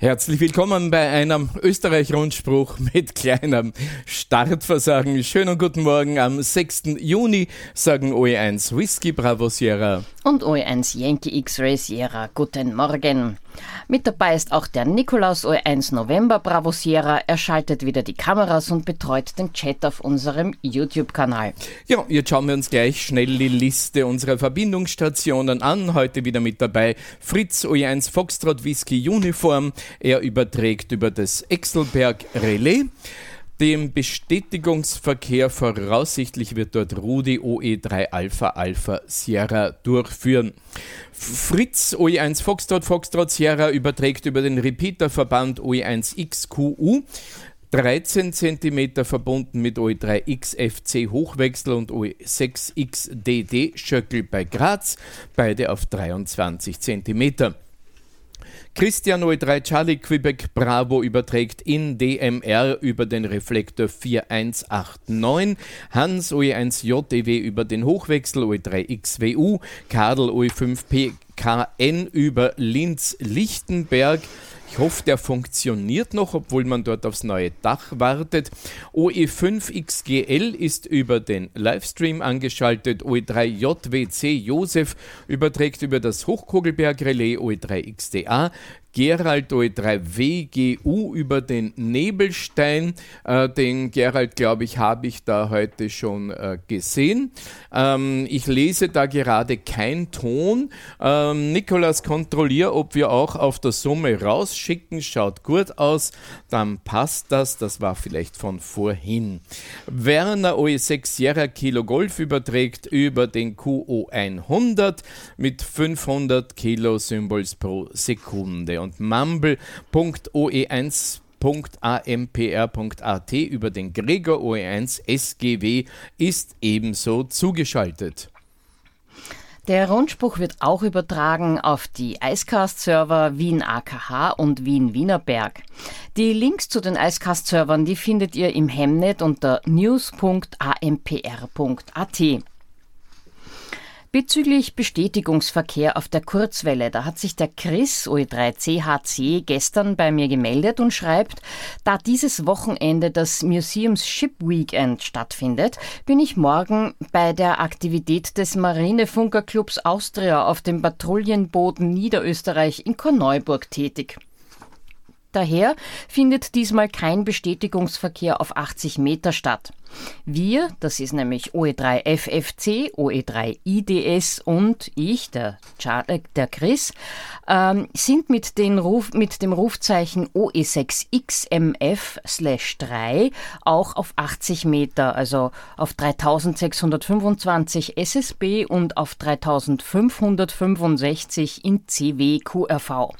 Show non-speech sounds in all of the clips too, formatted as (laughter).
Herzlich willkommen bei einem Österreich-Rundspruch mit kleinem Startversagen. Schönen guten Morgen am 6. Juni, sagen OE1 Whisky Bravo Sierra. Und OE1 Yankee X-Ray Sierra. Guten Morgen. Mit dabei ist auch der Nikolaus OE1 November Bravo Sierra. Er schaltet wieder die Kameras und betreut den Chat auf unserem YouTube-Kanal. Ja, jetzt schauen wir uns gleich schnell die Liste unserer Verbindungsstationen an. Heute wieder mit dabei Fritz OE1 Foxtrot Whisky Uniform. Er überträgt über das Exelberg Relais. Dem Bestätigungsverkehr voraussichtlich wird dort Rudi OE3 Alpha Alpha Sierra durchführen. Fritz OE1 Foxtrot Foxtrot Sierra überträgt über den Repeaterverband OE1 XQU 13 cm verbunden mit OE3 XFC Hochwechsel und OE6 XDD Schöckel bei Graz, beide auf 23 cm. Christian OE3 Charlie Quebec Bravo überträgt in DMR über den Reflektor 4189, Hans OE1 JEW über den Hochwechsel OE3 XWU, Kadel OE5P KN über Linz-Lichtenberg, ich hoffe, der funktioniert noch, obwohl man dort aufs neue Dach wartet. OE5XGL ist über den Livestream angeschaltet. OE3JWC Josef überträgt über das Hochkogelberg-Relais OE3XDA. Gerald OE3WGU über den Nebelstein. Äh, den Gerald, glaube ich, habe ich da heute schon äh, gesehen. Ähm, ich lese da gerade kein Ton. Ähm, Nikolas, kontrollier, ob wir auch auf der Summe rausschicken. Schaut gut aus. Dann passt das. Das war vielleicht von vorhin. Werner OE6 Sierra Kilo Golf überträgt über den QO100 mit 500 Kilo Symbols pro Sekunde. Und mumble.oe1.ampr.at über den Gregor OE1 SGW ist ebenso zugeschaltet. Der Rundspruch wird auch übertragen auf die Icecast-Server Wien AKH und Wien Wienerberg. Die Links zu den Icecast-Servern, die findet ihr im Hemnet unter news.ampr.at. Bezüglich Bestätigungsverkehr auf der Kurzwelle, da hat sich der Chris OE3CHC gestern bei mir gemeldet und schreibt, da dieses Wochenende das Museums Ship Weekend stattfindet, bin ich morgen bei der Aktivität des Marinefunkerclubs Austria auf dem Patrouillenboden Niederösterreich in Korneuburg tätig. Daher findet diesmal kein Bestätigungsverkehr auf 80 Meter statt. Wir, das ist nämlich OE3FFC, OE3IDS und ich, der, Char äh, der Chris, ähm, sind mit, den Ruf, mit dem Rufzeichen OE6XMF/3 auch auf 80 Meter, also auf 3625 SSB und auf 3565 in CW QRV.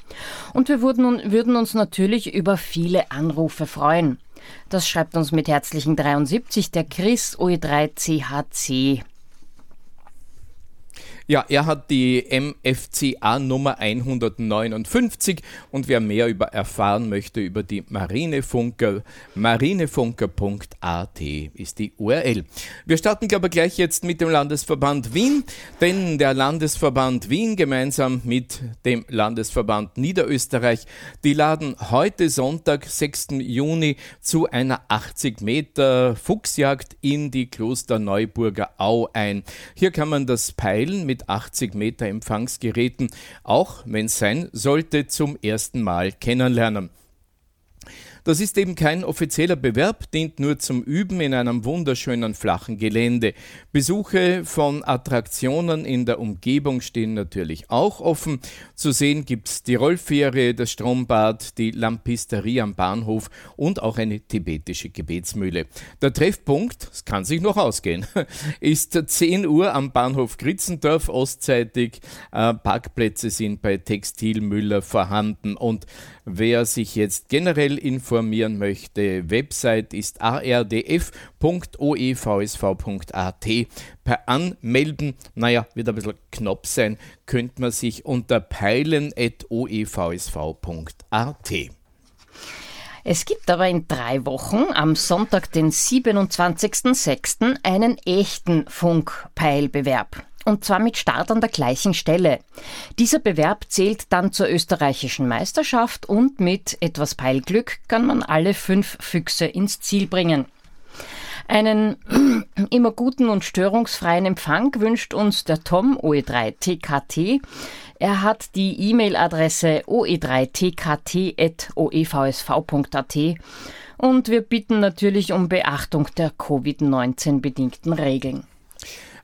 Und wir würden, würden uns natürlich über viele Anrufe freuen. Das schreibt uns mit herzlichen 73 der Chris OE3CHC. Ja, er hat die MFCA Nummer 159 und wer mehr über erfahren möchte über die Marinefunker, marinefunker.at ist die URL. Wir starten aber gleich jetzt mit dem Landesverband Wien, denn der Landesverband Wien gemeinsam mit dem Landesverband Niederösterreich, die laden heute Sonntag, 6. Juni zu einer 80 Meter Fuchsjagd in die Kloster Neuburger Au ein. Hier kann man das Peilen mit mit 80 Meter Empfangsgeräten, auch wenn es sein sollte, zum ersten Mal kennenlernen. Das ist eben kein offizieller Bewerb, dient nur zum Üben in einem wunderschönen flachen Gelände. Besuche von Attraktionen in der Umgebung stehen natürlich auch offen. Zu sehen gibt's die Rollfähre, das Strombad, die Lampisterie am Bahnhof und auch eine tibetische Gebetsmühle. Der Treffpunkt, es kann sich noch ausgehen, (laughs) ist 10 Uhr am Bahnhof Gritzendorf ostseitig. Äh, Parkplätze sind bei Textilmüller vorhanden und wer sich jetzt generell informiert, informieren möchte, Website ist ardf.oevsv.at. Per Anmelden, naja, wird ein bisschen knapp sein, könnte man sich unter peilen.oevsv.at. Es gibt aber in drei Wochen, am Sonntag, den 27.06., einen echten Funkpeilbewerb. Und zwar mit Start an der gleichen Stelle. Dieser Bewerb zählt dann zur österreichischen Meisterschaft und mit etwas Peilglück kann man alle fünf Füchse ins Ziel bringen. Einen (clears throat) immer guten und störungsfreien Empfang wünscht uns der Tom OE3TKT. Er hat die E-Mail-Adresse oe3tkt.oevsv.at und wir bitten natürlich um Beachtung der Covid-19 bedingten Regeln.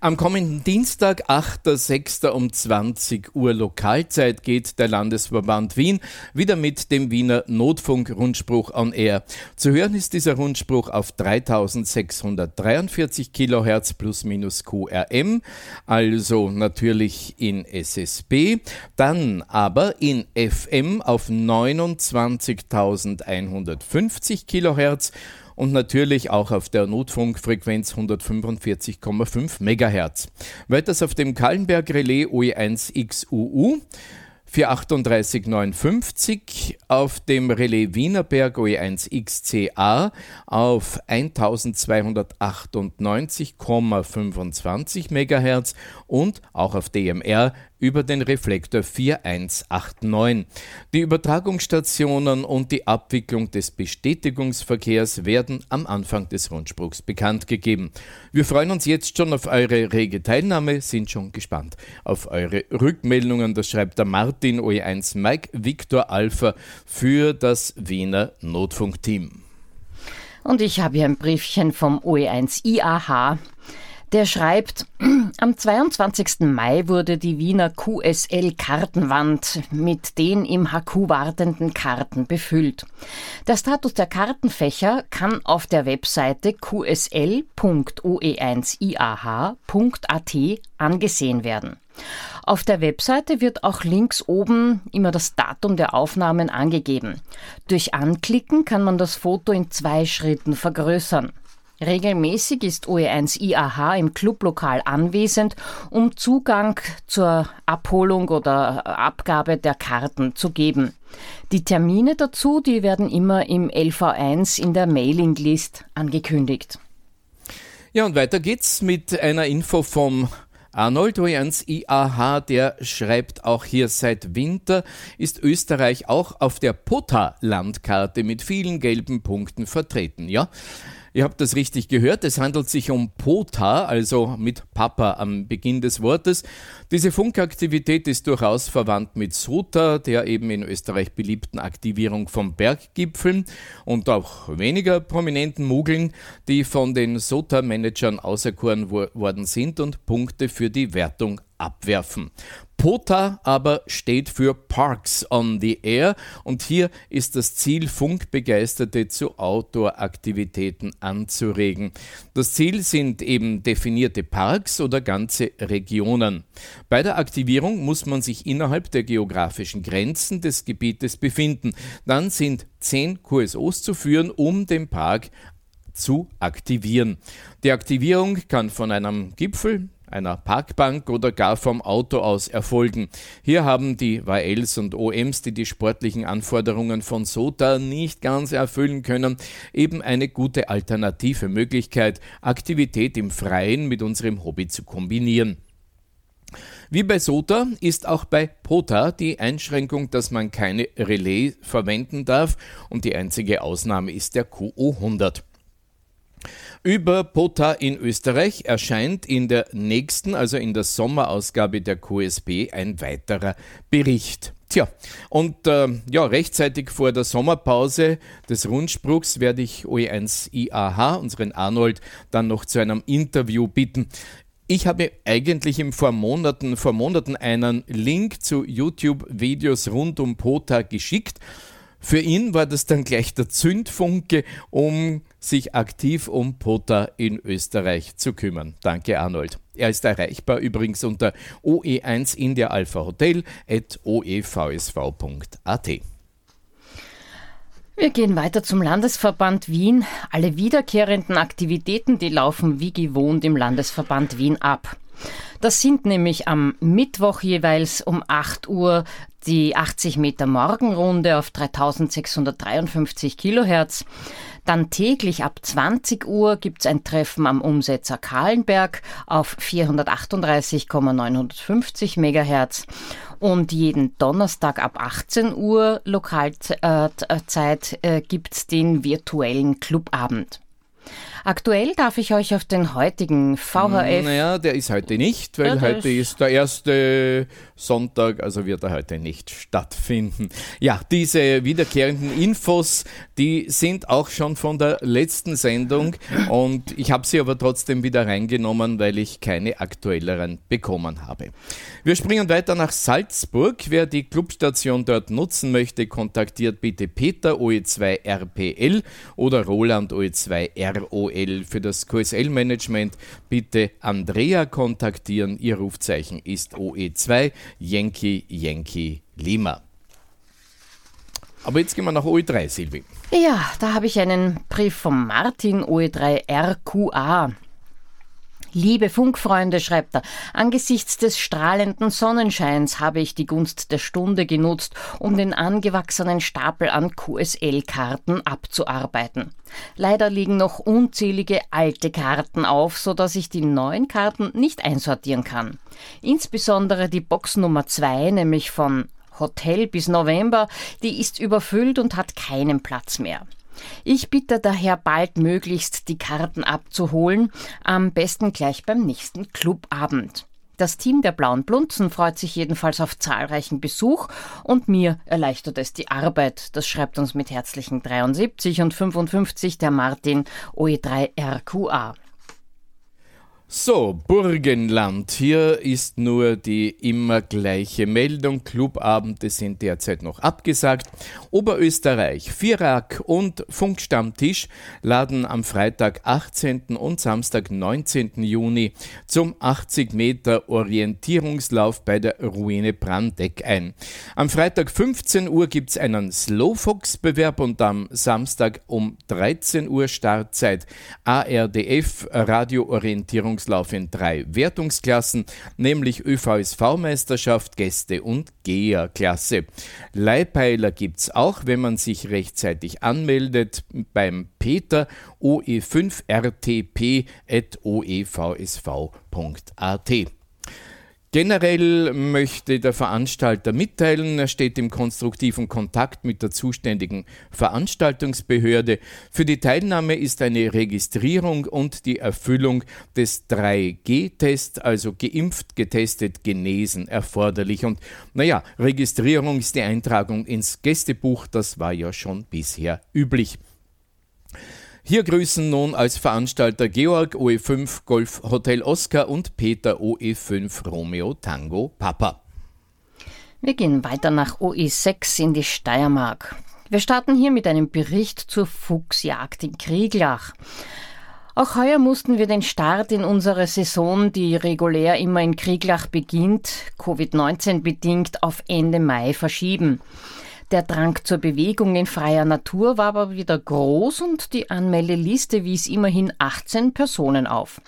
Am kommenden Dienstag, 8.6. um 20 Uhr Lokalzeit geht der Landesverband Wien wieder mit dem Wiener Notfunk-Rundspruch on Air. Zu hören ist dieser Rundspruch auf 3643 Kilohertz plus minus QRM, also natürlich in SSB, dann aber in FM auf 29.150 Kilohertz und natürlich auch auf der Notfunkfrequenz 145,5 MHz. Weiters auf dem Kallenberg Relais OE1XUU 43859 auf dem Relais Wienerberg OE1XCA auf 1298,25 MHz und auch auf DMR über den Reflektor 4189. Die Übertragungsstationen und die Abwicklung des Bestätigungsverkehrs werden am Anfang des Rundspruchs bekannt gegeben. Wir freuen uns jetzt schon auf eure rege Teilnahme, sind schon gespannt auf eure Rückmeldungen. Das schreibt der Martin OE1 Mike Victor Alpha für das Wiener Notfunkteam. Und ich habe hier ein Briefchen vom OE1 IAH. Der schreibt, (clears throat) am 22. Mai wurde die Wiener QSL-Kartenwand mit den im HQ wartenden Karten befüllt. Der Status der Kartenfächer kann auf der Webseite qsl.oe1iah.at angesehen werden. Auf der Webseite wird auch links oben immer das Datum der Aufnahmen angegeben. Durch Anklicken kann man das Foto in zwei Schritten vergrößern. Regelmäßig ist OE1 IAH im Clublokal anwesend, um Zugang zur Abholung oder Abgabe der Karten zu geben. Die Termine dazu, die werden immer im LV1 in der Mailinglist angekündigt. Ja, und weiter geht's mit einer Info vom Arnold OE1 IAH, der schreibt auch hier seit Winter ist Österreich auch auf der POTA-Landkarte mit vielen gelben Punkten vertreten. Ja, Ihr habt das richtig gehört. Es handelt sich um POTA, also mit Papa am Beginn des Wortes. Diese Funkaktivität ist durchaus verwandt mit SOTA, der eben in Österreich beliebten Aktivierung von Berggipfeln und auch weniger prominenten Mugeln, die von den SOTA-Managern auserkoren worden sind und Punkte für die Wertung abwerfen. POTA aber steht für Parks on the Air und hier ist das Ziel, Funkbegeisterte zu Outdoor-Aktivitäten anzuregen. Das Ziel sind eben definierte Parks oder ganze Regionen. Bei der Aktivierung muss man sich innerhalb der geografischen Grenzen des Gebietes befinden. Dann sind zehn QSOs zu führen, um den Park zu aktivieren. Die Aktivierung kann von einem Gipfel, einer Parkbank oder gar vom Auto aus erfolgen. Hier haben die YLs und OMs, die die sportlichen Anforderungen von SOTA nicht ganz erfüllen können, eben eine gute alternative Möglichkeit, Aktivität im Freien mit unserem Hobby zu kombinieren. Wie bei SOTA ist auch bei POTA die Einschränkung, dass man keine Relais verwenden darf und die einzige Ausnahme ist der QO100. Über POTA in Österreich erscheint in der nächsten, also in der Sommerausgabe der QSB, ein weiterer Bericht. Tja, und äh, ja, rechtzeitig vor der Sommerpause des Rundspruchs werde ich OE1 IAH, unseren Arnold, dann noch zu einem Interview bitten. Ich habe eigentlich im vor Monaten, vor Monaten einen Link zu YouTube-Videos rund um POTA geschickt. Für ihn war das dann gleich der Zündfunke, um sich aktiv um POTA in Österreich zu kümmern. Danke, Arnold. Er ist erreichbar übrigens unter oe1 India oevsv.at. Wir gehen weiter zum Landesverband Wien. Alle wiederkehrenden Aktivitäten, die laufen wie gewohnt im Landesverband Wien ab. Das sind nämlich am Mittwoch jeweils um 8 Uhr die 80 Meter Morgenrunde auf 3653 Kilohertz. Dann täglich ab 20 Uhr gibt's ein Treffen am Umsetzer Kahlenberg auf 438,950 Megahertz. Und jeden Donnerstag ab 18 Uhr Lokalzeit äh, gibt's den virtuellen Clubabend. Aktuell darf ich euch auf den heutigen VHF. Naja, der ist heute nicht, weil ja, heute ist der erste Sonntag, also wird er heute nicht stattfinden. Ja, diese wiederkehrenden Infos, die sind auch schon von der letzten Sendung und ich habe sie aber trotzdem wieder reingenommen, weil ich keine aktuelleren bekommen habe. Wir springen weiter nach Salzburg. Wer die Clubstation dort nutzen möchte, kontaktiert bitte Peter OE2 RPL oder Roland OE2 ROL. QSL für das QSL-Management bitte Andrea kontaktieren. Ihr Rufzeichen ist OE2 Yankee Yankee Lima. Aber jetzt gehen wir nach OE3, Silvi. Ja, da habe ich einen Brief von Martin OE3 RQA. Liebe Funkfreunde, schreibt er, angesichts des strahlenden Sonnenscheins habe ich die Gunst der Stunde genutzt, um den angewachsenen Stapel an QSL-Karten abzuarbeiten. Leider liegen noch unzählige alte Karten auf, so dass ich die neuen Karten nicht einsortieren kann. Insbesondere die Box Nummer 2, nämlich von Hotel bis November, die ist überfüllt und hat keinen Platz mehr. Ich bitte daher bald möglichst die Karten abzuholen, am besten gleich beim nächsten Clubabend. Das Team der Blauen Blunzen freut sich jedenfalls auf zahlreichen Besuch und mir erleichtert es die Arbeit. Das schreibt uns mit herzlichen 73 und 55 der Martin OE3RQA. So, Burgenland. Hier ist nur die immer gleiche Meldung. Clubabende sind derzeit noch abgesagt. Oberösterreich, Vierak und Funkstammtisch laden am Freitag 18. und Samstag 19. Juni zum 80 Meter Orientierungslauf bei der Ruine Brandeck ein. Am Freitag 15 Uhr gibt's einen Slowfox-Bewerb und am Samstag um 13 Uhr Startzeit ARDF Radioorientierung Wertungslauf in drei Wertungsklassen, nämlich ÖVSV-Meisterschaft, Gäste- und Geher-Klasse. Leihpeiler gibt es auch, wenn man sich rechtzeitig anmeldet, beim Peter oe5rtp.oevsv.at. Generell möchte der Veranstalter mitteilen, er steht im konstruktiven Kontakt mit der zuständigen Veranstaltungsbehörde. Für die Teilnahme ist eine Registrierung und die Erfüllung des 3G-Tests, also geimpft, getestet, genesen, erforderlich. Und naja, Registrierung ist die Eintragung ins Gästebuch, das war ja schon bisher üblich. Hier grüßen nun als Veranstalter Georg OE5 Golf Hotel Oscar und Peter OE5 Romeo Tango Papa. Wir gehen weiter nach OE6 in die Steiermark. Wir starten hier mit einem Bericht zur Fuchsjagd in Krieglach. Auch heuer mussten wir den Start in unsere Saison, die regulär immer in Krieglach beginnt, Covid-19 bedingt, auf Ende Mai verschieben. Der Drang zur Bewegung in freier Natur war aber wieder groß und die Anmeldeliste wies immerhin 18 Personen auf.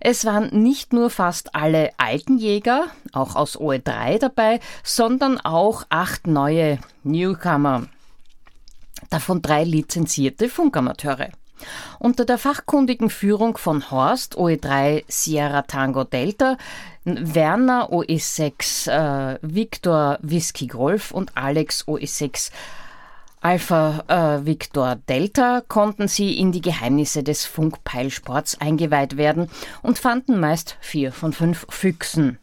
Es waren nicht nur fast alle alten Jäger, auch aus OE3 dabei, sondern auch acht neue Newcomer. Davon drei lizenzierte Funkamateure. Unter der fachkundigen Führung von Horst OE3 Sierra Tango Delta, Werner OE6 äh, Victor Whisky Golf und Alex OE6 Alpha äh, Victor Delta konnten sie in die Geheimnisse des Funkpeilsports eingeweiht werden und fanden meist vier von fünf Füchsen.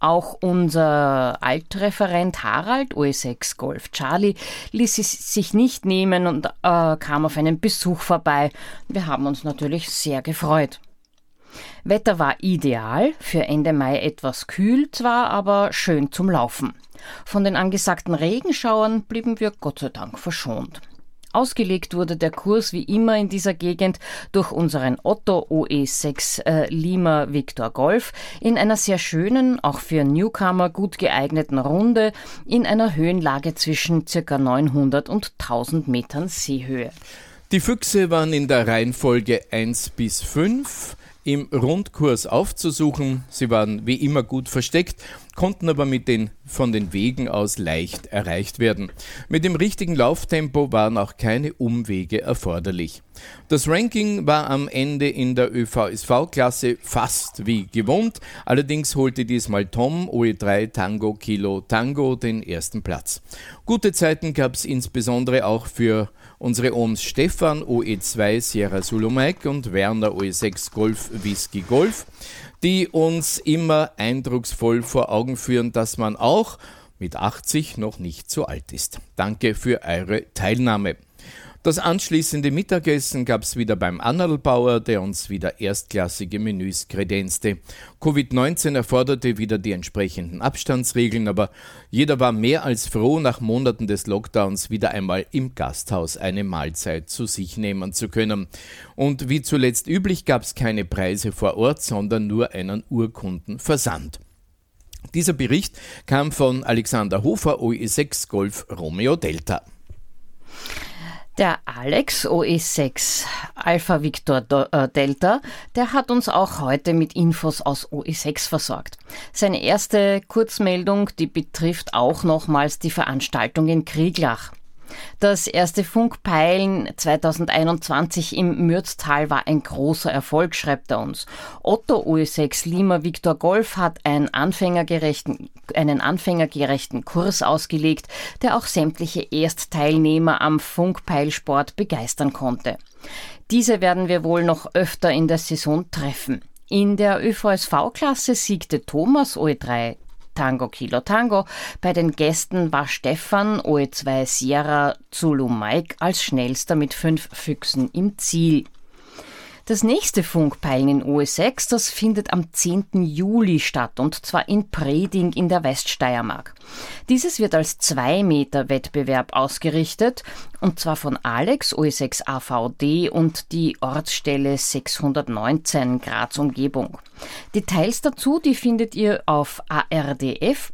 Auch unser Altreferent Harald, OE6 Golf Charlie, ließ es sich nicht nehmen und äh, kam auf einen Besuch vorbei. Wir haben uns natürlich sehr gefreut. Wetter war ideal, für Ende Mai etwas kühl zwar, aber schön zum Laufen. Von den angesagten Regenschauern blieben wir Gott sei Dank verschont. Ausgelegt wurde der Kurs wie immer in dieser Gegend durch unseren Otto OE6 äh, Lima Victor Golf in einer sehr schönen, auch für Newcomer gut geeigneten Runde in einer Höhenlage zwischen ca. 900 und 1000 Metern Seehöhe. Die Füchse waren in der Reihenfolge 1 bis 5 im Rundkurs aufzusuchen. Sie waren wie immer gut versteckt konnten aber mit den, von den Wegen aus leicht erreicht werden. Mit dem richtigen Lauftempo waren auch keine Umwege erforderlich. Das Ranking war am Ende in der ÖVSV-Klasse fast wie gewohnt, allerdings holte diesmal Tom OE3 Tango Kilo Tango den ersten Platz. Gute Zeiten gab es insbesondere auch für unsere Ohms Stefan OE2 Sierra Zulu Mike und Werner OE6 Golf Whisky Golf die uns immer eindrucksvoll vor Augen führen, dass man auch mit 80 noch nicht so alt ist. Danke für eure Teilnahme. Das anschließende Mittagessen gab es wieder beim Annalbauer, der uns wieder erstklassige Menüs kredenzte. Covid-19 erforderte wieder die entsprechenden Abstandsregeln, aber jeder war mehr als froh, nach Monaten des Lockdowns wieder einmal im Gasthaus eine Mahlzeit zu sich nehmen zu können. Und wie zuletzt üblich gab es keine Preise vor Ort, sondern nur einen Urkundenversand. Dieser Bericht kam von Alexander Hofer, OE6 Golf Romeo Delta. Der Alex OE6 Alpha Victor äh, Delta, der hat uns auch heute mit Infos aus OE6 versorgt. Seine erste Kurzmeldung, die betrifft auch nochmals die Veranstaltung in Krieglach. Das erste Funkpeilen 2021 im Mürztal war ein großer Erfolg, schreibt er uns. Otto OE6 Lima Victor Golf hat einen anfängergerechten, einen anfängergerechten Kurs ausgelegt, der auch sämtliche Erstteilnehmer am Funkpeilsport begeistern konnte. Diese werden wir wohl noch öfter in der Saison treffen. In der ÖVSV-Klasse siegte Thomas OE3 Tango Kilo Tango. Bei den Gästen war Stefan OE2 Sierra Zulu Mike als schnellster mit fünf Füchsen im Ziel. Das nächste Funkpeilen in OE6, das findet am 10. Juli statt und zwar in Preding in der Weststeiermark. Dieses wird als 2-Meter-Wettbewerb ausgerichtet und zwar von Alex OE6 AVD und die Ortsstelle 619 Graz Umgebung. Details dazu, die findet ihr auf ardf.oevsv.at.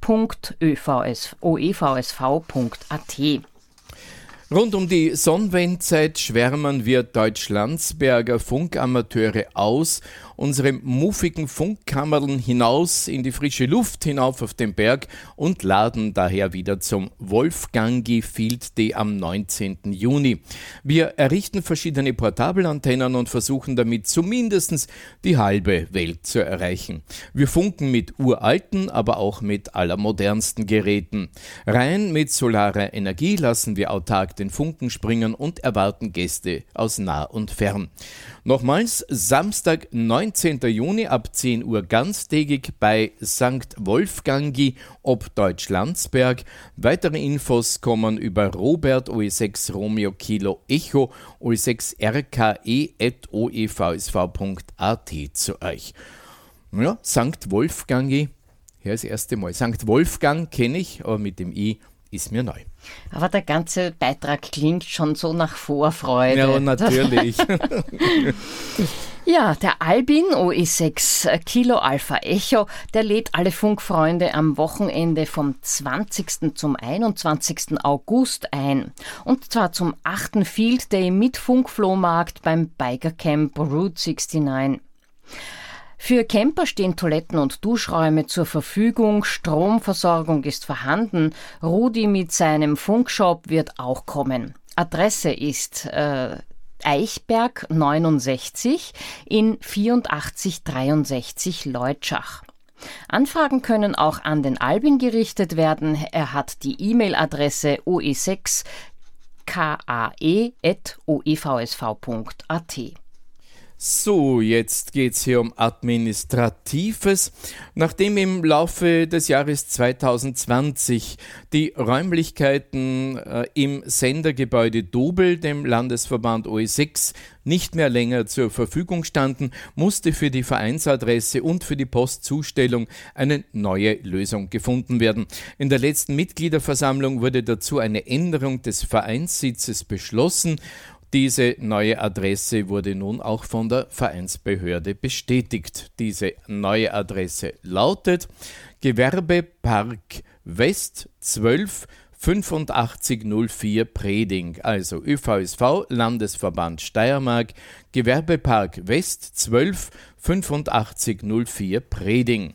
Rund um die Sonnenwendzeit schwärmen wir Deutschlandsberger Funkamateure aus unsere muffigen Funkkammern hinaus in die frische Luft hinauf auf den Berg und laden daher wieder zum Wolfgangi Field Day am 19. Juni. Wir errichten verschiedene Portabelantennen und versuchen damit zumindest die halbe Welt zu erreichen. Wir funken mit uralten, aber auch mit allermodernsten Geräten. Rein mit solarer Energie lassen wir autark den Funken springen und erwarten Gäste aus nah und fern. Nochmals Samstag, 19. Juni ab 10 Uhr ganztägig bei St. Wolfgangi ob Deutschlandsberg. Weitere Infos kommen über Robert OE6 Romeo Kilo Echo OE6 RKE at oevsv.at zu euch. Ja, St. Wolfgangi, hier das erste Mal. St. Wolfgang kenne ich, aber mit dem I ist mir neu. Aber der ganze Beitrag klingt schon so nach Vorfreude. Ja, natürlich. (laughs) (laughs) ja, der Albin OE6 Kilo Alpha Echo, der lädt alle Funkfreunde am Wochenende vom 20. zum 21. August ein. Und zwar zum 8. Field Day mit Funkflohmarkt beim Biker Camp Route 69. Für Camper stehen Toiletten und Duschräume zur Verfügung, Stromversorgung ist vorhanden, Rudi mit seinem Funkshop wird auch kommen. Adresse ist äh, Eichberg 69 in 8463 Leutschach. Anfragen können auch an den Albin gerichtet werden. Er hat die E-Mail-Adresse oe6 kae.oevsv.at. So, jetzt geht's hier um Administratives. Nachdem im Laufe des Jahres 2020 die Räumlichkeiten äh, im Sendergebäude Dobel, dem Landesverband OE6, nicht mehr länger zur Verfügung standen, musste für die Vereinsadresse und für die Postzustellung eine neue Lösung gefunden werden. In der letzten Mitgliederversammlung wurde dazu eine Änderung des Vereinssitzes beschlossen diese neue Adresse wurde nun auch von der Vereinsbehörde bestätigt. Diese neue Adresse lautet Gewerbepark West 12 8504 Preding, also ÖVSV Landesverband Steiermark, Gewerbepark West 12 8504 Preding.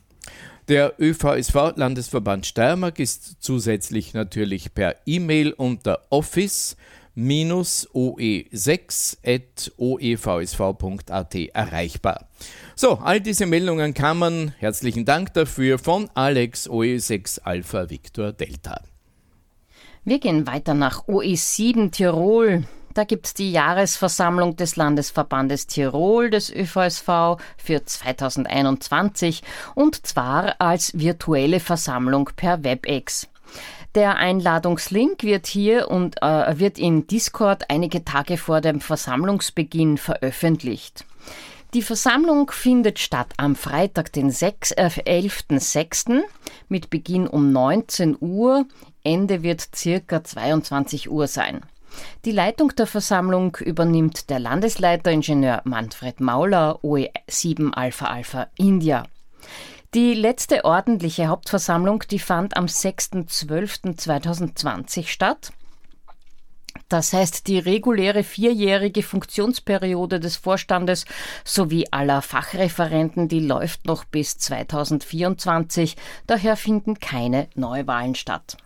Der ÖVSV Landesverband Steiermark ist zusätzlich natürlich per E-Mail unter office oe6.oevsv.at erreichbar. So, all diese Meldungen kann man, herzlichen Dank dafür, von Alex OE6 Alpha Victor Delta. Wir gehen weiter nach OE7 Tirol. Da gibt es die Jahresversammlung des Landesverbandes Tirol des ÖVSV für 2021 und zwar als virtuelle Versammlung per WebEx. Der Einladungslink wird hier und äh, wird in Discord einige Tage vor dem Versammlungsbeginn veröffentlicht. Die Versammlung findet statt am Freitag, den 6, äh, 11.06. mit Beginn um 19 Uhr. Ende wird circa 22 Uhr sein. Die Leitung der Versammlung übernimmt der Landesleiter Ingenieur Manfred Mauler, OE7 Alpha Alpha India. Die letzte ordentliche Hauptversammlung, die fand am 6.12.2020 statt. Das heißt, die reguläre vierjährige Funktionsperiode des Vorstandes sowie aller Fachreferenten, die läuft noch bis 2024. Daher finden keine Neuwahlen statt.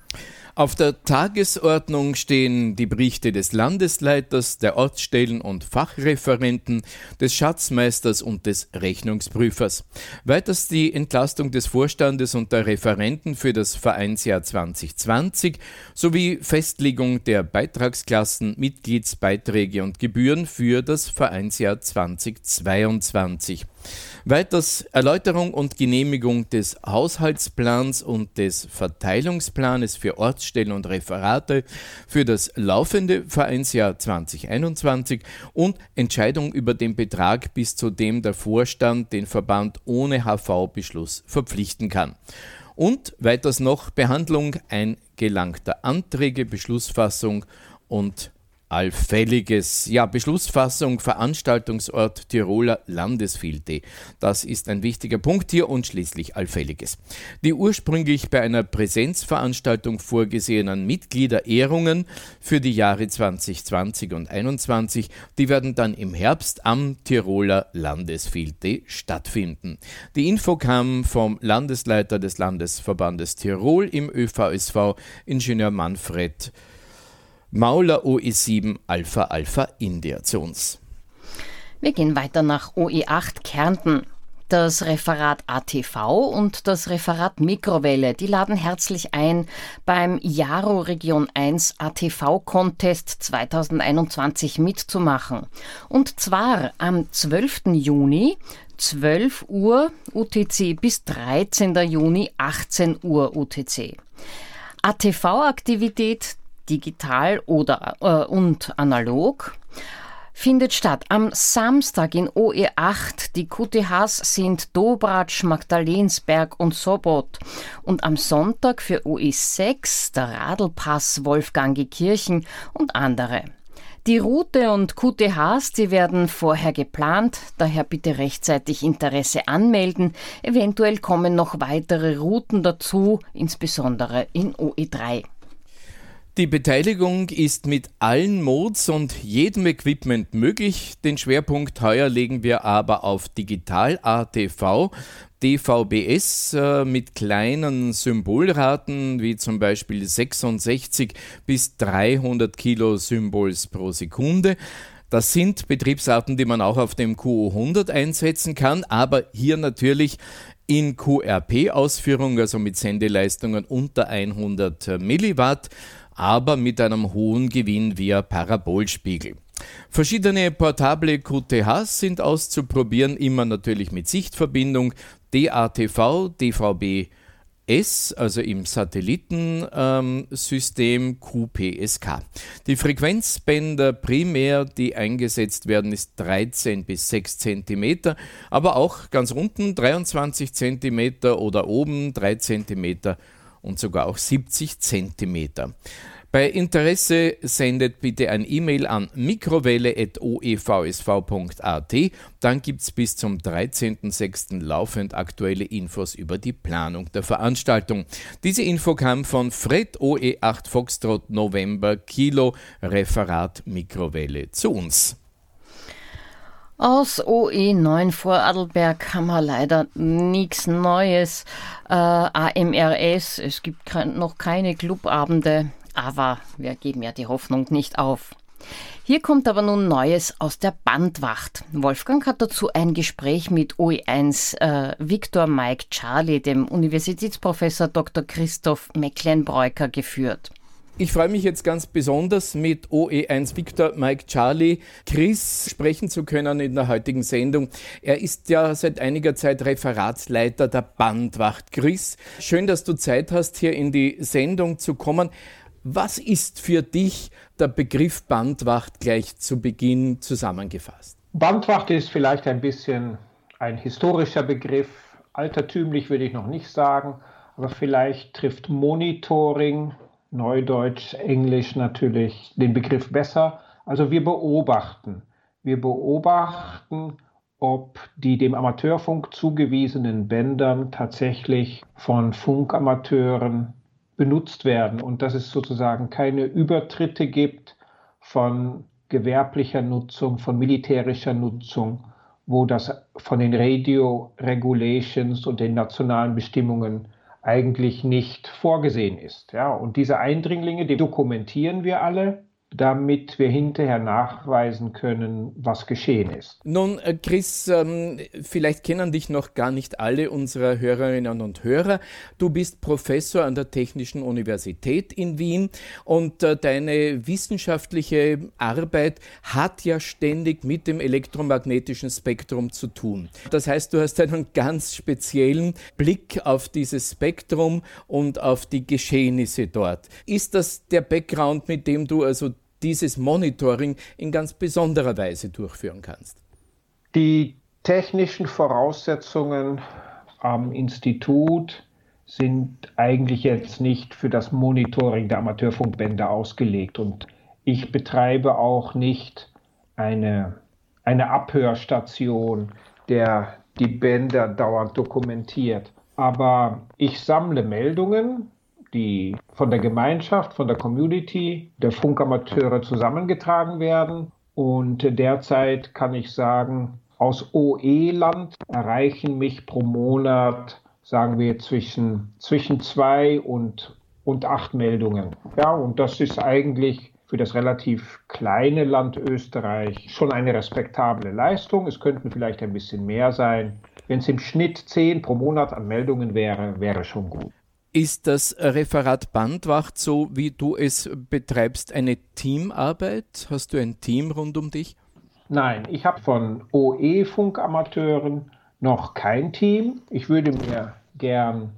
Auf der Tagesordnung stehen die Berichte des Landesleiters, der Ortsstellen- und Fachreferenten, des Schatzmeisters und des Rechnungsprüfers. Weiters die Entlastung des Vorstandes und der Referenten für das Vereinsjahr 2020 sowie Festlegung der Beitragsklassen, Mitgliedsbeiträge und Gebühren für das Vereinsjahr 2022. Weiters Erläuterung und Genehmigung des Haushaltsplans und des Verteilungsplanes für Ortsstellen und Referate für das laufende Vereinsjahr 2021 und Entscheidung über den Betrag, bis zu dem der Vorstand den Verband ohne HV-Beschluss verpflichten kann. Und weiters noch Behandlung eingelangter Anträge, Beschlussfassung und allfälliges. Ja, Beschlussfassung, Veranstaltungsort Tiroler Landesfilte. Das ist ein wichtiger Punkt hier und schließlich allfälliges. Die ursprünglich bei einer Präsenzveranstaltung vorgesehenen Mitgliederehrungen für die Jahre 2020 und 2021, die werden dann im Herbst am Tiroler Landesfilte stattfinden. Die Info kam vom Landesleiter des Landesverbandes Tirol im ÖVSV, Ingenieur Manfred Mauler OE7 Alpha Alpha India zu uns. Wir gehen weiter nach OE8 Kärnten. Das Referat ATV und das Referat Mikrowelle, die laden herzlich ein beim Jaro Region 1 ATV Contest 2021 mitzumachen. Und zwar am 12. Juni 12 Uhr UTC bis 13. Juni 18 Uhr UTC. ATV-Aktivität digital oder äh, und analog findet statt am Samstag in OE8. Die QTHs sind Dobratsch, Magdalensberg und Sobot. Und am Sonntag für OE6 der Radlpass Wolfgangekirchen und andere. Die Route und QTHs, die werden vorher geplant, daher bitte rechtzeitig Interesse anmelden. Eventuell kommen noch weitere Routen dazu, insbesondere in OE3. Die Beteiligung ist mit allen Modes und jedem Equipment möglich. Den Schwerpunkt heuer legen wir aber auf Digital ATV, DVBS äh, mit kleinen Symbolraten wie zum Beispiel 66 bis 300 Kilo Symbols pro Sekunde. Das sind Betriebsarten, die man auch auf dem QO100 einsetzen kann, aber hier natürlich in QRP-Ausführung, also mit Sendeleistungen unter 100 Milliwatt aber mit einem hohen Gewinn via Parabolspiegel. Verschiedene portable QTHs sind auszuprobieren, immer natürlich mit Sichtverbindung, DATV, DVB S, also im Satellitensystem QPSK. Die Frequenzbänder primär, die eingesetzt werden, ist 13 bis 6 cm, aber auch ganz unten 23 cm oder oben 3 cm und sogar auch 70 cm. Bei Interesse sendet bitte ein E-Mail an mikrowelle.oevsv.at. Dann gibt es bis zum 13.06. laufend aktuelle Infos über die Planung der Veranstaltung. Diese Info kam von Fred OE8 Foxtrot November Kilo Referat Mikrowelle zu uns. Aus OE9 vor Adelberg haben wir leider nichts Neues. Äh, AMRS, es gibt noch keine Clubabende, aber wir geben ja die Hoffnung nicht auf. Hier kommt aber nun Neues aus der Bandwacht. Wolfgang hat dazu ein Gespräch mit OE1 äh, Viktor Mike Charlie, dem Universitätsprofessor Dr. Christoph Mecklenbreuker, geführt. Ich freue mich jetzt ganz besonders mit OE1 Victor Mike Charlie Chris sprechen zu können in der heutigen Sendung. Er ist ja seit einiger Zeit Referatsleiter der Bandwacht. Chris, schön, dass du Zeit hast, hier in die Sendung zu kommen. Was ist für dich der Begriff Bandwacht gleich zu Beginn zusammengefasst? Bandwacht ist vielleicht ein bisschen ein historischer Begriff. Altertümlich würde ich noch nicht sagen, aber vielleicht trifft Monitoring Neudeutsch, Englisch natürlich den Begriff besser. Also wir beobachten. Wir beobachten, ob die dem Amateurfunk zugewiesenen Bändern tatsächlich von Funkamateuren benutzt werden und dass es sozusagen keine Übertritte gibt von gewerblicher Nutzung, von militärischer Nutzung, wo das von den Radio Regulations und den nationalen Bestimmungen eigentlich nicht vorgesehen ist. Ja, und diese Eindringlinge, die dokumentieren wir alle damit wir hinterher nachweisen können, was geschehen ist. Nun, äh, Chris, ähm, vielleicht kennen dich noch gar nicht alle unserer Hörerinnen und Hörer. Du bist Professor an der Technischen Universität in Wien und äh, deine wissenschaftliche Arbeit hat ja ständig mit dem elektromagnetischen Spektrum zu tun. Das heißt, du hast einen ganz speziellen Blick auf dieses Spektrum und auf die Geschehnisse dort. Ist das der Background, mit dem du also dieses Monitoring in ganz besonderer Weise durchführen kannst? Die technischen Voraussetzungen am Institut sind eigentlich jetzt nicht für das Monitoring der Amateurfunkbänder ausgelegt. Und ich betreibe auch nicht eine, eine Abhörstation, der die Bänder dauernd dokumentiert. Aber ich sammle Meldungen die von der Gemeinschaft, von der Community der Funkamateure zusammengetragen werden. Und derzeit kann ich sagen, aus OE-Land erreichen mich pro Monat, sagen wir, zwischen, zwischen zwei und, und acht Meldungen. Ja, und das ist eigentlich für das relativ kleine Land Österreich schon eine respektable Leistung. Es könnten vielleicht ein bisschen mehr sein. Wenn es im Schnitt zehn pro Monat an Meldungen wäre, wäre schon gut. Ist das Referat Bandwacht, so wie du es betreibst, eine Teamarbeit? Hast du ein Team rund um dich? Nein, ich habe von OE-Funkamateuren noch kein Team. Ich würde mir gern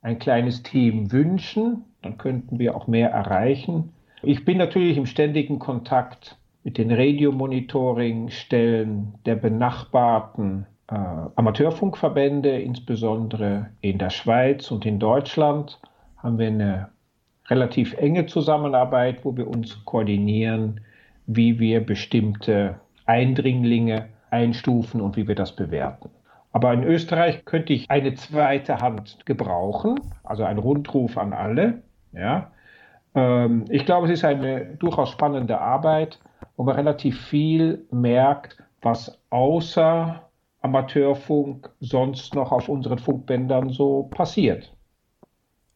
ein kleines Team wünschen, dann könnten wir auch mehr erreichen. Ich bin natürlich im ständigen Kontakt mit den Radiomonitoring-Stellen der benachbarten äh, Amateurfunkverbände, insbesondere in der Schweiz und in Deutschland, haben wir eine relativ enge Zusammenarbeit, wo wir uns koordinieren, wie wir bestimmte Eindringlinge einstufen und wie wir das bewerten. Aber in Österreich könnte ich eine zweite Hand gebrauchen, also ein Rundruf an alle. Ja. Ähm, ich glaube, es ist eine durchaus spannende Arbeit, wo man relativ viel merkt, was außer Amateurfunk sonst noch auf unseren Funkbändern so passiert.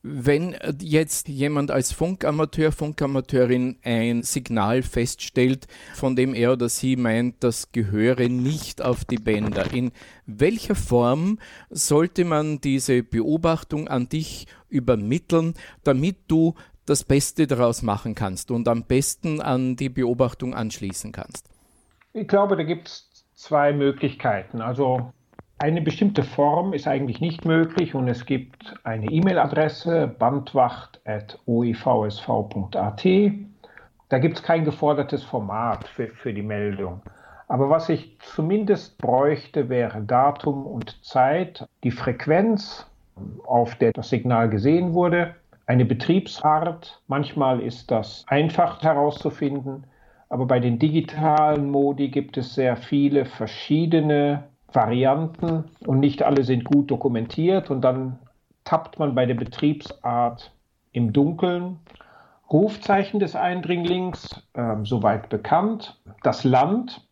Wenn jetzt jemand als Funkamateur, Funkamateurin ein Signal feststellt, von dem er oder sie meint, das gehöre nicht auf die Bänder, in welcher Form sollte man diese Beobachtung an dich übermitteln, damit du das Beste daraus machen kannst und am besten an die Beobachtung anschließen kannst? Ich glaube, da gibt es zwei Möglichkeiten. Also eine bestimmte Form ist eigentlich nicht möglich und es gibt eine E-Mail-Adresse bandwacht.oivsv.at. Da gibt es kein gefordertes Format für, für die Meldung. Aber was ich zumindest bräuchte, wäre Datum und Zeit, die Frequenz, auf der das Signal gesehen wurde, eine Betriebsart. Manchmal ist das einfach herauszufinden. Aber bei den digitalen Modi gibt es sehr viele verschiedene Varianten und nicht alle sind gut dokumentiert und dann tappt man bei der Betriebsart im Dunkeln. Rufzeichen des Eindringlings, äh, soweit bekannt. Das Land,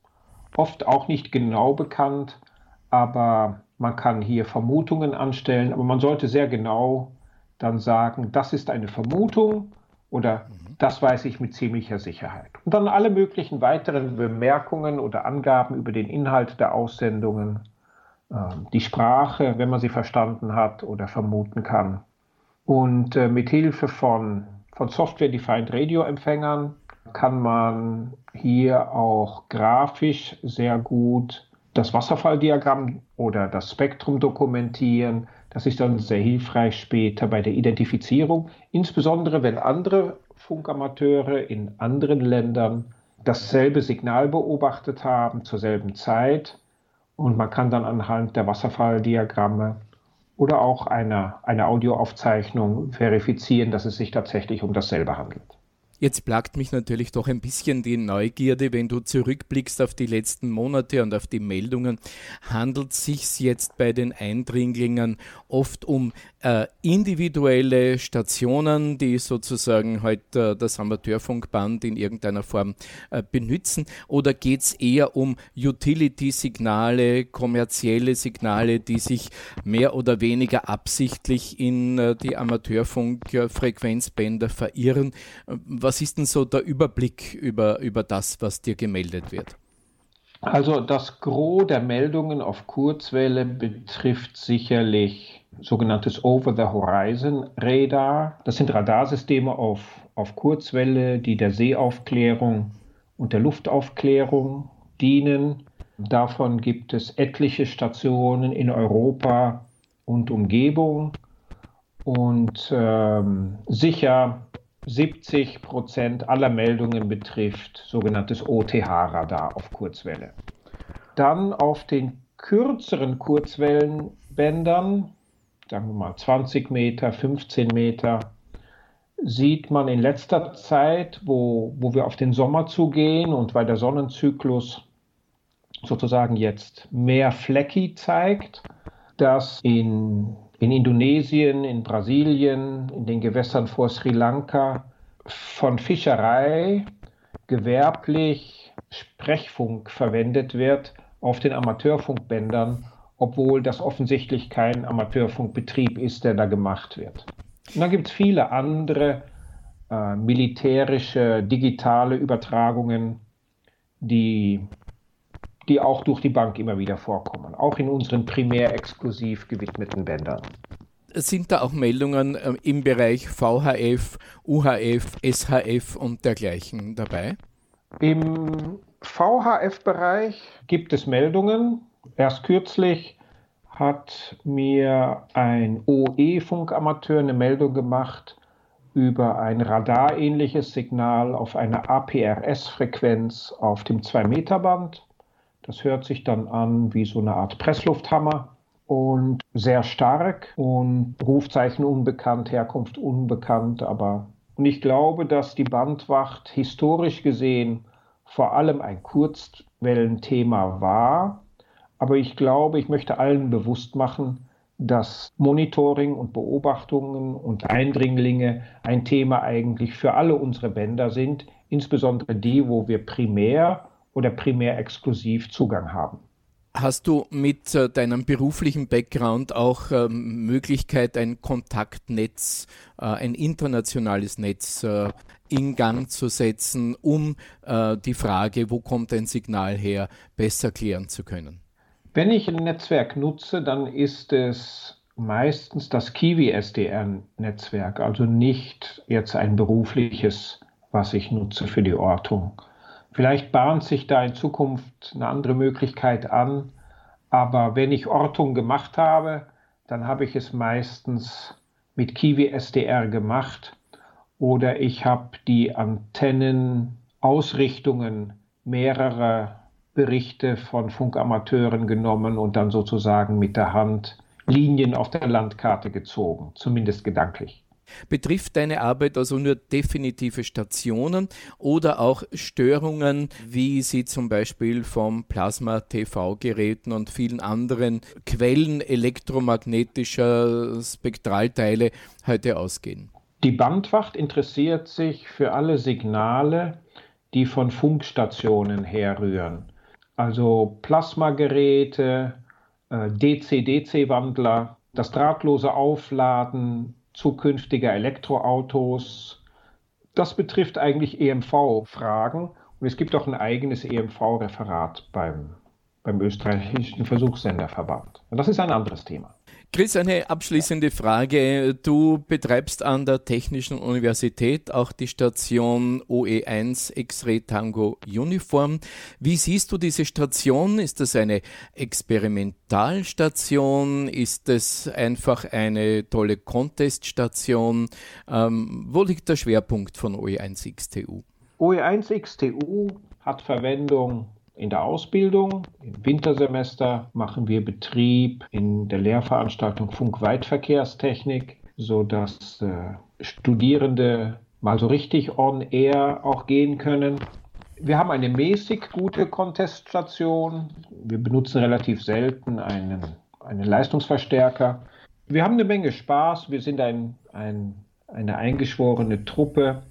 oft auch nicht genau bekannt, aber man kann hier Vermutungen anstellen, aber man sollte sehr genau dann sagen, das ist eine Vermutung oder mhm. das weiß ich mit ziemlicher Sicherheit. Und dann alle möglichen weiteren Bemerkungen oder Angaben über den Inhalt der Aussendungen, äh, die Sprache, wenn man sie verstanden hat oder vermuten kann. Und äh, mit Hilfe von, von Software-Defined Radio-Empfängern kann man hier auch grafisch sehr gut das Wasserfalldiagramm oder das Spektrum dokumentieren. Das ist dann sehr hilfreich später bei der Identifizierung, insbesondere wenn andere Funkamateure in anderen Ländern dasselbe Signal beobachtet haben zur selben Zeit. Und man kann dann anhand der Wasserfalldiagramme oder auch einer, einer Audioaufzeichnung verifizieren, dass es sich tatsächlich um dasselbe handelt. Jetzt plagt mich natürlich doch ein bisschen die Neugierde, wenn du zurückblickst auf die letzten Monate und auf die Meldungen. Handelt es sich jetzt bei den Eindringlingen oft um äh, individuelle Stationen, die sozusagen heute äh, das Amateurfunkband in irgendeiner Form äh, benutzen? Oder geht es eher um Utility-Signale, kommerzielle Signale, die sich mehr oder weniger absichtlich in äh, die Amateurfunkfrequenzbänder verirren? Was ist denn so der Überblick über, über das, was dir gemeldet wird? Also das Gros der Meldungen auf Kurzwelle betrifft sicherlich sogenanntes Over-the-Horizon-Radar. Das sind Radarsysteme auf, auf Kurzwelle, die der Seeaufklärung und der Luftaufklärung dienen. Davon gibt es etliche Stationen in Europa und Umgebung. Und ähm, sicher 70 Prozent aller Meldungen betrifft sogenanntes OTH-Radar auf Kurzwelle. Dann auf den kürzeren Kurzwellenbändern sagen wir mal 20 Meter, 15 Meter, sieht man in letzter Zeit, wo, wo wir auf den Sommer zugehen und weil der Sonnenzyklus sozusagen jetzt mehr Flecki zeigt, dass in, in Indonesien, in Brasilien, in den Gewässern vor Sri Lanka von Fischerei gewerblich Sprechfunk verwendet wird auf den Amateurfunkbändern obwohl das offensichtlich kein Amateurfunkbetrieb ist, der da gemacht wird. Und dann gibt es viele andere äh, militärische, digitale Übertragungen, die, die auch durch die Bank immer wieder vorkommen, auch in unseren primär exklusiv gewidmeten Bändern. Sind da auch Meldungen äh, im Bereich VHF, UHF, SHF und dergleichen dabei? Im VHF-Bereich gibt es Meldungen, Erst kürzlich hat mir ein OE-Funkamateur eine Meldung gemacht über ein radarähnliches Signal auf einer APRS-Frequenz auf dem 2-Meter-Band. Das hört sich dann an wie so eine Art Presslufthammer und sehr stark und Rufzeichen unbekannt, Herkunft unbekannt, aber und ich glaube, dass die Bandwacht historisch gesehen vor allem ein Kurzwellenthema war aber ich glaube, ich möchte allen bewusst machen, dass Monitoring und Beobachtungen und Eindringlinge ein Thema eigentlich für alle unsere Bänder sind, insbesondere die, wo wir primär oder primär exklusiv Zugang haben. Hast du mit äh, deinem beruflichen Background auch ähm, Möglichkeit, ein Kontaktnetz, äh, ein internationales Netz äh, in Gang zu setzen, um die Frage, wo kommt ein Signal her, besser klären zu können? Wenn ich ein Netzwerk nutze, dann ist es meistens das Kiwi SDR-Netzwerk, also nicht jetzt ein berufliches, was ich nutze für die Ortung. Vielleicht bahnt sich da in Zukunft eine andere Möglichkeit an, aber wenn ich Ortung gemacht habe, dann habe ich es meistens mit Kiwi SDR gemacht oder ich habe die Antennenausrichtungen mehrerer Berichte von Funkamateuren genommen und dann sozusagen mit der Hand Linien auf der Landkarte gezogen, zumindest gedanklich. Betrifft deine Arbeit also nur definitive Stationen oder auch Störungen, wie sie zum Beispiel vom Plasma-TV-Geräten und vielen anderen Quellen elektromagnetischer Spektralteile heute ausgehen? Die Bandwacht interessiert sich für alle Signale, die von Funkstationen herrühren. Also Plasmageräte, äh, DC-DC-Wandler, das drahtlose Aufladen zukünftiger Elektroautos. Das betrifft eigentlich EMV-Fragen und es gibt auch ein eigenes EMV-Referat beim, beim österreichischen Versuchssenderverband. Und das ist ein anderes Thema. Chris, eine abschließende Frage. Du betreibst an der Technischen Universität auch die Station OE1 X-Ray Tango Uniform. Wie siehst du diese Station? Ist das eine Experimentalstation? Ist das einfach eine tolle Conteststation? Ähm, wo liegt der Schwerpunkt von OE1 XTU? OE1 XTU hat Verwendung in der Ausbildung. Im Wintersemester machen wir Betrieb in der Lehrveranstaltung Funkweitverkehrstechnik, sodass äh, Studierende mal so richtig on air auch gehen können. Wir haben eine mäßig gute Conteststation. Wir benutzen relativ selten einen, einen Leistungsverstärker. Wir haben eine Menge Spaß. Wir sind ein, ein, eine eingeschworene Truppe.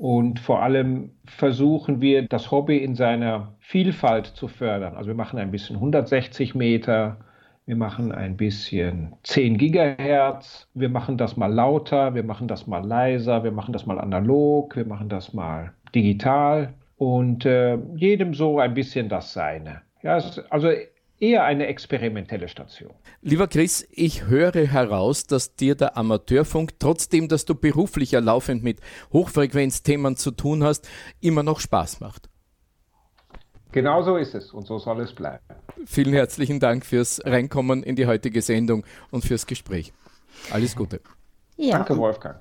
Und vor allem versuchen wir, das Hobby in seiner Vielfalt zu fördern. Also wir machen ein bisschen 160 Meter, wir machen ein bisschen 10 Gigahertz, wir machen das mal lauter, wir machen das mal leiser, wir machen das mal analog, wir machen das mal digital und äh, jedem so ein bisschen das Seine. Ja, also eher eine experimentelle Station. Lieber Chris, ich höre heraus, dass dir der Amateurfunk, trotzdem, dass du beruflich laufend mit Hochfrequenzthemen zu tun hast, immer noch Spaß macht. Genau so ist es und so soll es bleiben. Vielen herzlichen Dank fürs Reinkommen in die heutige Sendung und fürs Gespräch. Alles Gute. Ja. Danke, Wolfgang.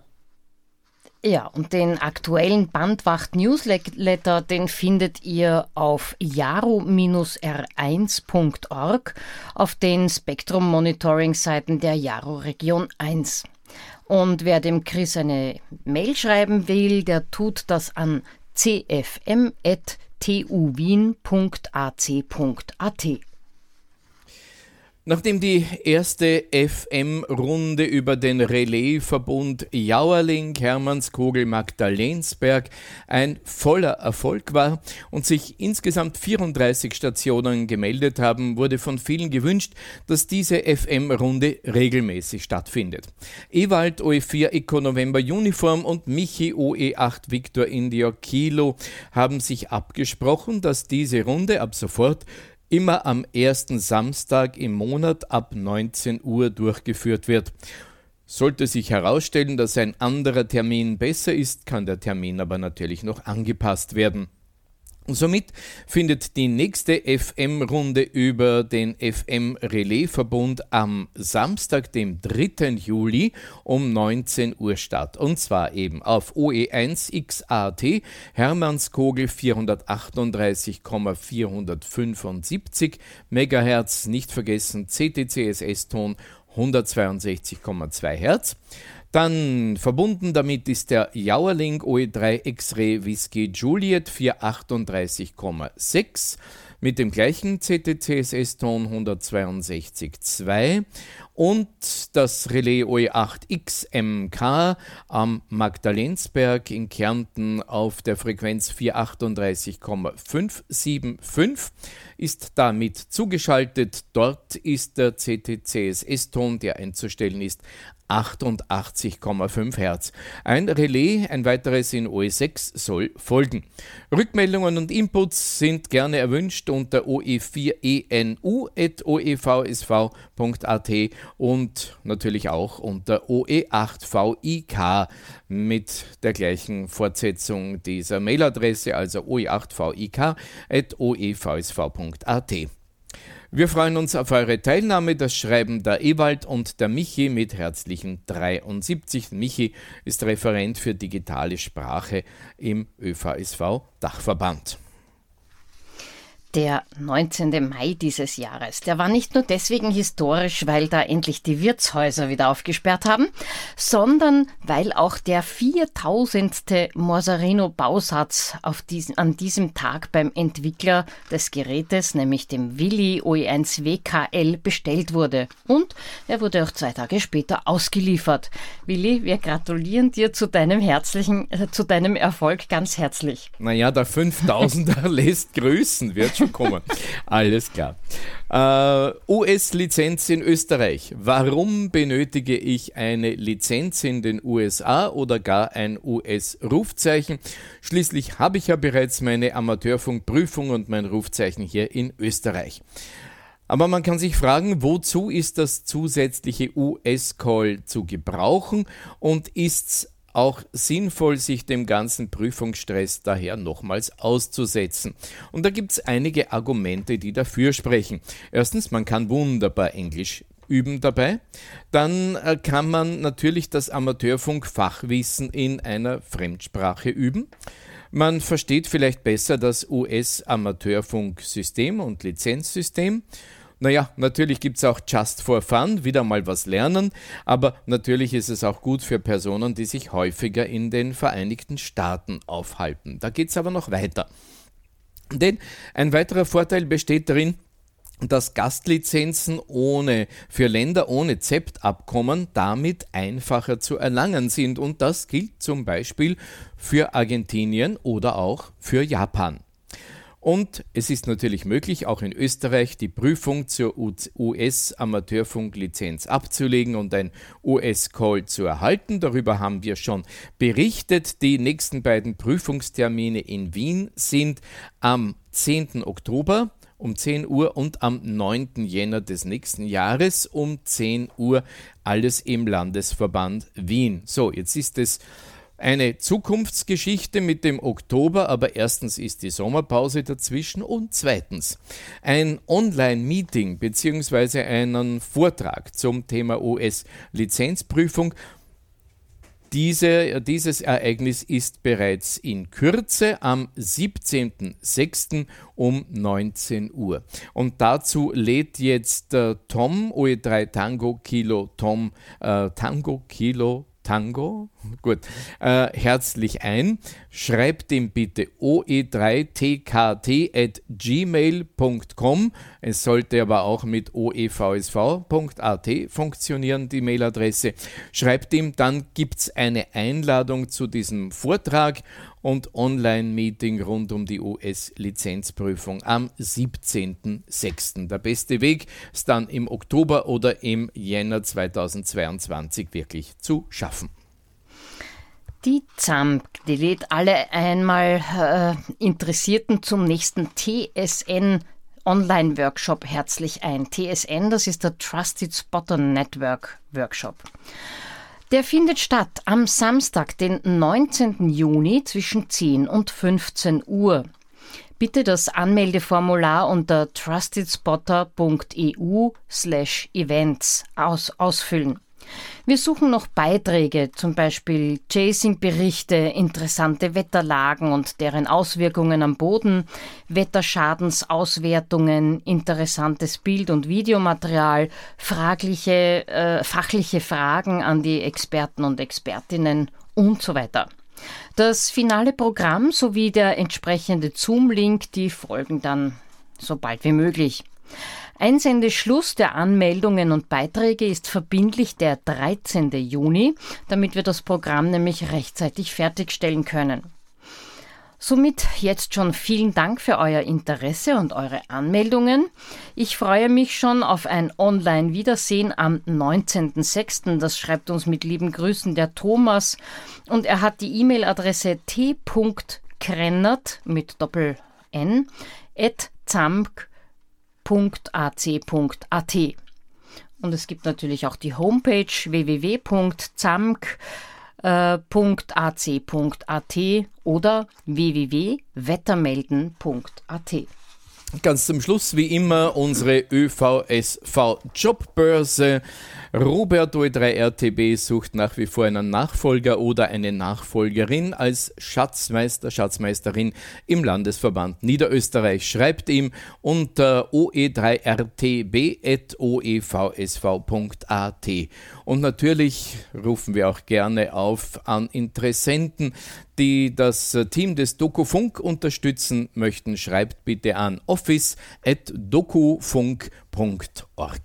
Ja, und den aktuellen Bandwacht-Newsletter, den findet ihr auf jaro-r1.org auf den Spektrum-Monitoring-Seiten der Jaro Region 1. Und wer dem Chris eine Mail schreiben will, der tut das an cfm.tuwien.ac.at. Nachdem die erste FM-Runde über den Relaisverbund Jauerling, Hermannskogel, Magdalensberg ein voller Erfolg war und sich insgesamt 34 Stationen gemeldet haben, wurde von vielen gewünscht, dass diese FM-Runde regelmäßig stattfindet. Ewald OE4 Eco November Uniform und Michi OE8 Victor India Kilo haben sich abgesprochen, dass diese Runde ab sofort immer am ersten Samstag im Monat ab 19 Uhr durchgeführt wird. Sollte sich herausstellen, dass ein anderer Termin besser ist, kann der Termin aber natürlich noch angepasst werden. Somit findet die nächste FM-Runde über den FM-Relais-Verbund am Samstag, dem 3. Juli um 19 Uhr statt. Und zwar eben auf OE1 XAT Hermannskogel 438,475 MHz, nicht vergessen CTCSS-Ton 162,2 Hertz. Dann verbunden damit ist der Jauerling OE3 X-Ray Whisky Juliet 438,6 mit dem gleichen CTCSS-Ton 162,2 und das Relais OE8 XMK am Magdalensberg in Kärnten auf der Frequenz 438,575 ist damit zugeschaltet. Dort ist der CTCSS-Ton, der einzustellen ist, 88,5 Hertz. Ein Relais, ein weiteres in OE6 soll folgen. Rückmeldungen und Inputs sind gerne erwünscht unter oe4enu.oevsv.at und natürlich auch unter OE8VIK mit der gleichen Fortsetzung dieser Mailadresse, also oe8vik.oevsv.at. Wir freuen uns auf eure Teilnahme. Das schreiben der Ewald und der Michi mit herzlichen 73. Michi ist Referent für digitale Sprache im ÖVSV Dachverband. Der 19. Mai dieses Jahres, der war nicht nur deswegen historisch, weil da endlich die Wirtshäuser wieder aufgesperrt haben, sondern weil auch der 4000. Morsarino-Bausatz an diesem Tag beim Entwickler des Gerätes, nämlich dem Willi OE1 WKL, bestellt wurde. Und er wurde auch zwei Tage später ausgeliefert. Willi, wir gratulieren dir zu deinem herzlichen, äh, zu deinem Erfolg ganz herzlich. Naja, der 5000er (laughs) lässt grüßen, wird schon kommen. (laughs) Alles klar. Äh, US-Lizenz in Österreich. Warum benötige ich eine Lizenz in den USA oder gar ein US-Rufzeichen? Schließlich habe ich ja bereits meine Amateurfunkprüfung und mein Rufzeichen hier in Österreich. Aber man kann sich fragen, wozu ist das zusätzliche US-Call zu gebrauchen und ist es auch sinnvoll, sich dem ganzen Prüfungsstress daher nochmals auszusetzen. Und da gibt es einige Argumente, die dafür sprechen. Erstens, man kann wunderbar Englisch üben dabei. Dann äh, kann man natürlich das Amateurfunk-Fachwissen in einer Fremdsprache üben. Man versteht vielleicht besser das US-Amateurfunksystem und Lizenzsystem. Naja, natürlich gibt es auch Just for Fun, wieder mal was lernen, aber natürlich ist es auch gut für Personen, die sich häufiger in den Vereinigten Staaten aufhalten. Da geht es aber noch weiter. Denn ein weiterer Vorteil besteht darin, dass Gastlizenzen ohne, für Länder ohne ZEPT-Abkommen damit einfacher zu erlangen sind. Und das gilt zum Beispiel für Argentinien oder auch für Japan. Und es ist natürlich möglich, auch in Österreich die Prüfung zur US-Amateurfunklizenz abzulegen und ein US-Call zu erhalten. Darüber haben wir schon berichtet. Die nächsten beiden Prüfungstermine in Wien sind am 10. Oktober um 10 Uhr und am 9. Jänner des nächsten Jahres um 10 Uhr. Alles im Landesverband Wien. So, jetzt ist es eine Zukunftsgeschichte mit dem Oktober, aber erstens ist die Sommerpause dazwischen und zweitens ein Online-Meeting bzw. einen Vortrag zum Thema US-Lizenzprüfung. Diese, dieses Ereignis ist bereits in Kürze am 17.06. um 19 Uhr. Und dazu lädt jetzt äh, Tom OE3 Tango Kilo Tom äh, Tango Kilo Tango, (laughs) gut, äh, herzlich ein. Schreibt ihm bitte oe3tkt.gmail.com. Es sollte aber auch mit oevsv.at funktionieren, die Mailadresse. Schreibt ihm, dann gibt es eine Einladung zu diesem Vortrag und Online-Meeting rund um die US-Lizenzprüfung am 17.06. Der beste Weg ist dann im Oktober oder im Jänner 2022 wirklich zu schaffen. Die ZAMP, die lädt alle einmal äh, Interessierten zum nächsten TSN Online-Workshop herzlich ein. TSN, das ist der Trusted Spotter Network Workshop. Der findet statt am Samstag, den 19. Juni zwischen 10 und 15 Uhr. Bitte das Anmeldeformular unter trustedspotter.eu slash events aus, ausfüllen. Wir suchen noch Beiträge, zum Beispiel Chasing-Berichte, interessante Wetterlagen und deren Auswirkungen am Boden, Wetterschadensauswertungen, interessantes Bild- und Videomaterial, fragliche, äh, fachliche Fragen an die Experten und Expertinnen und so weiter. Das finale Programm sowie der entsprechende Zoom-Link, die folgen dann so bald wie möglich. Einsendeschluss der Anmeldungen und Beiträge ist verbindlich der 13. Juni, damit wir das Programm nämlich rechtzeitig fertigstellen können. Somit jetzt schon vielen Dank für euer Interesse und eure Anmeldungen. Ich freue mich schon auf ein Online-Wiedersehen am 19.06. Das schreibt uns mit lieben Grüßen der Thomas und er hat die E-Mail-Adresse t.krennert mit Doppel N at zamk www.ac.at. Und es gibt natürlich auch die Homepage www.zamk.ac.at oder www.wettermelden.at. Ganz zum Schluss, wie immer, unsere ÖVSV Jobbörse. Robert O3RTB sucht nach wie vor einen Nachfolger oder eine Nachfolgerin als Schatzmeister, Schatzmeisterin im Landesverband Niederösterreich. Schreibt ihm unter oe3rtb.oevsv.at. Und natürlich rufen wir auch gerne auf an Interessenten, die das Team des Dokufunk unterstützen möchten. Schreibt bitte an office.dokufunk.org.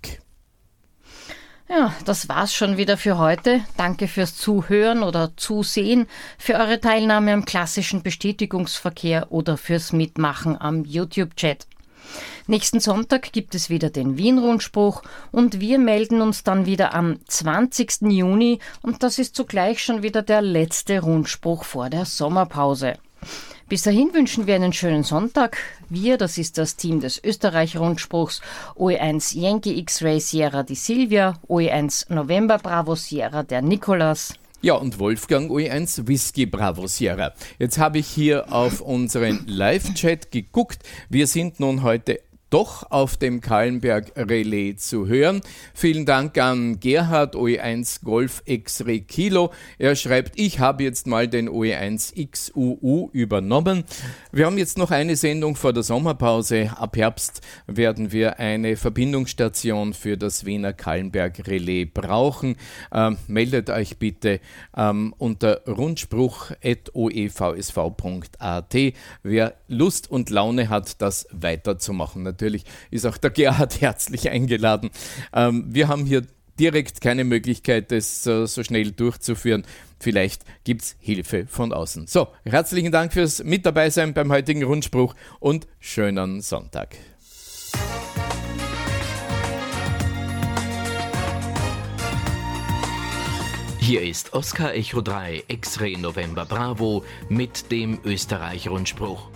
Ja, das war's schon wieder für heute. Danke fürs Zuhören oder Zusehen, für eure Teilnahme am klassischen Bestätigungsverkehr oder fürs Mitmachen am YouTube-Chat. Nächsten Sonntag gibt es wieder den Wien-Rundspruch und wir melden uns dann wieder am 20. Juni und das ist zugleich schon wieder der letzte Rundspruch vor der Sommerpause. Bis dahin wünschen wir einen schönen Sonntag. Wir, das ist das Team des Österreich-Rundspruchs, OE1 Yankee X-Ray Sierra die Silvia, OE1 November Bravo Sierra der Nikolas. Ja, und Wolfgang OE1 Whisky Bravo Sierra. Jetzt habe ich hier auf unseren Live-Chat geguckt. Wir sind nun heute doch auf dem Kallenberg Relais zu hören. Vielen Dank an Gerhard OE1 Golf X-Ray Kilo. Er schreibt, ich habe jetzt mal den OE1 XUU übernommen. Wir haben jetzt noch eine Sendung vor der Sommerpause. Ab Herbst werden wir eine Verbindungsstation für das Wiener Kallenberg Relais brauchen. Ähm, meldet euch bitte ähm, unter rundspruch.oevsv.at, wer Lust und Laune hat, das weiterzumachen. Natürlich ist auch der Gerhard (laughs) herzlich eingeladen. Ähm, wir haben hier direkt keine Möglichkeit, das äh, so schnell durchzuführen. Vielleicht gibt es Hilfe von außen. So, herzlichen Dank fürs Mit dabei sein beim heutigen Rundspruch und schönen Sonntag. Hier ist Oscar Echo 3 X-Ray November Bravo mit dem Österreich-Rundspruch.